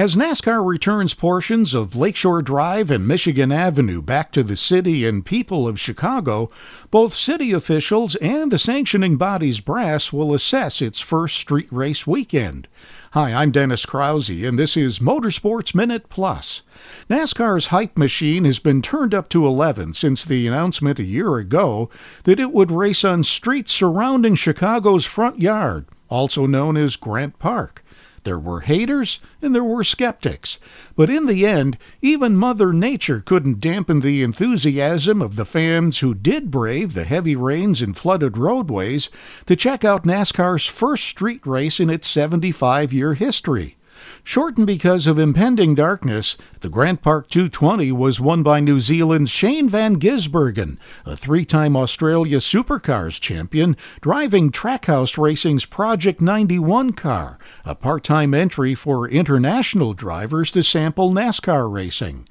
As NASCAR returns portions of Lake Shore Drive and Michigan Avenue back to the city and people of Chicago, both city officials and the sanctioning body's brass will assess its first street race weekend. Hi, I'm Dennis Krause, and this is Motorsports Minute Plus. NASCAR's hype machine has been turned up to 11 since the announcement a year ago that it would race on streets surrounding Chicago's front yard, also known as Grant Park. There were haters and there were skeptics. But in the end, even Mother Nature couldn't dampen the enthusiasm of the fans who did brave the heavy rains and flooded roadways to check out NASCAR's first street race in its 75 year history. Shortened because of impending darkness, the Grant Park 220 was won by New Zealand's Shane Van Gisbergen, a three time Australia Supercars champion, driving Trackhouse Racing's Project 91 car, a part time entry for international drivers to sample NASCAR racing.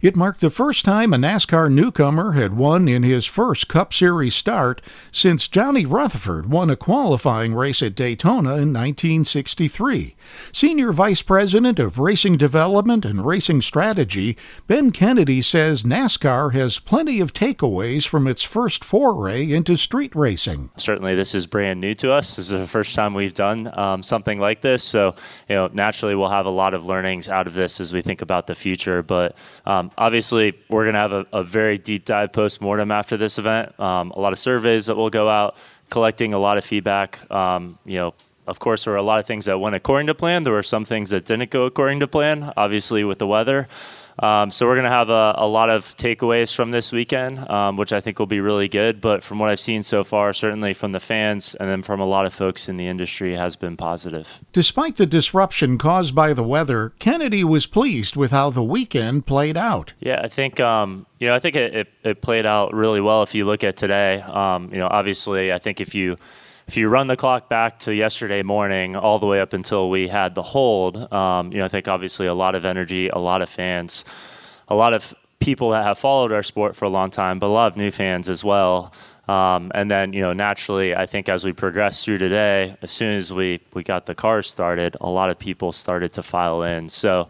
It marked the first time a NASCAR newcomer had won in his first Cup Series start since Johnny Rutherford won a qualifying race at Daytona in 1963. Senior Vice President of Racing Development and Racing Strategy, Ben Kennedy says NASCAR has plenty of takeaways from its first foray into street racing. Certainly, this is brand new to us. This is the first time we've done um, something like this. So, you know, naturally, we'll have a lot of learnings out of this as we think about the future. But um, obviously, we're going to have a, a, very deep dive post mortem after this event. Um, a lot of surveys that will go out, collecting a lot of feedback. Um, you know, of course, there were a lot of things that went according to plan. There were some things that didn't go according to plan, obviously, with the weather. Um, so we're going to have a, a, lot of takeaways from this weekend, um, which I think will be really good. But from what I've seen so far, certainly from the fans and then from a lot of folks in the industry, has been positive. Despite the disruption caused by the weather, Kennedy was pleased with how the weekend played out. Yeah, I think um, you know I think it, it, it, played out really well. If you look at today, um, you know, obviously, I think if you if you run the clock back to yesterday morning, all the way up until we had the hold, um, you know, I think obviously a lot of energy, a lot of fans, a lot of people that have followed our sport for a long time, but a lot of new fans as well. Um, and then, you know, naturally, I think as we progressed through today, as soon as we, we got the cars started, a lot of people started to file in. So,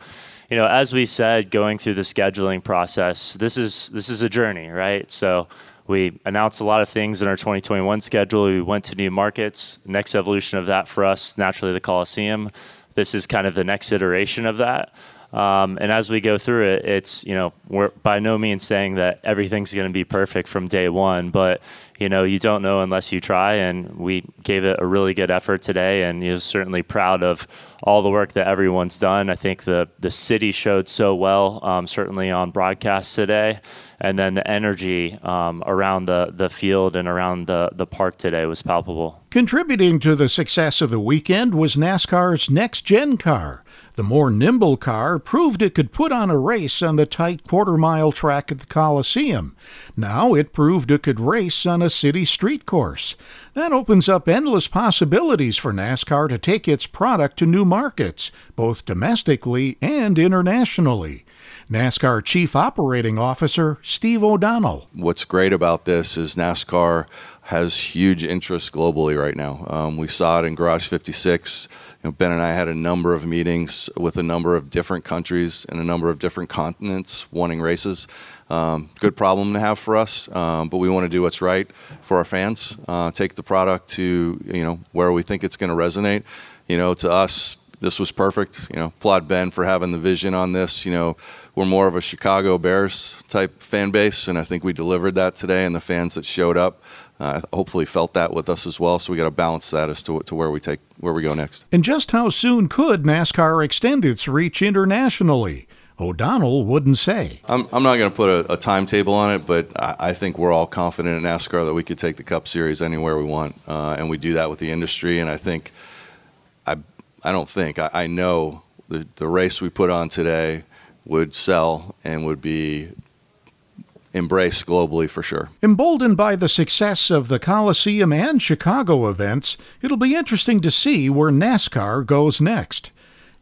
you know, as we said, going through the scheduling process, this is this is a journey, right? So we announced a lot of things in our 2021 schedule. We went to new markets. Next evolution of that for us, naturally, the Coliseum. This is kind of the next iteration of that. Um, and as we go through it, it's you know we're by no means saying that everything's going to be perfect from day one, but you know you don't know unless you try. And we gave it a really good effort today, and you're certainly proud of all the work that everyone's done. I think the the city showed so well, um, certainly on broadcast today, and then the energy um, around the the field and around the the park today was palpable. Contributing to the success of the weekend was NASCAR's next gen car. The more nimble car proved it could put on a race on the tight quarter mile track at the Coliseum. Now it proved it could race on a city street course. That opens up endless possibilities for NASCAR to take its product to new markets, both domestically and internationally. NASCAR Chief Operating Officer Steve O'Donnell. What's great about this is NASCAR has huge interest globally right now. Um, we saw it in Garage 56 know, ben and I had a number of meetings with a number of different countries and a number of different continents wanting races. Um, good problem to have for us, um, but we want to do what's right for our fans. Uh, take the product to you know where we think it's going to resonate. You know, to us, this was perfect. You know, applaud Ben for having the vision on this. You know, we're more of a Chicago Bears type fan base, and I think we delivered that today. And the fans that showed up uh, hopefully felt that with us as well. So we got to balance that as to, to where we take where we go next. And just how soon could NASCAR extend its reach internationally? O'Donnell wouldn't say. I'm, I'm not going to put a, a, timetable on it, but I, I, think we're all confident in NASCAR that we could take the Cup Series anywhere we want, uh, and we do that with the industry. And I think, I don't think I, I know the the race we put on today would sell and would be embraced globally for sure. Emboldened by the success of the Coliseum and Chicago events, it'll be interesting to see where NASCAR goes next.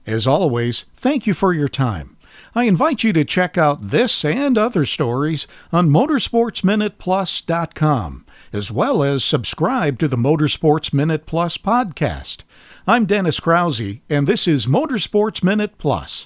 As always, thank you for your time. I invite you to check out this and other stories on motorsportsminuteplus.com, as well as subscribe to the Motorsports Minute Plus podcast. I'm Dennis Krause, and this is Motorsports Minute Plus.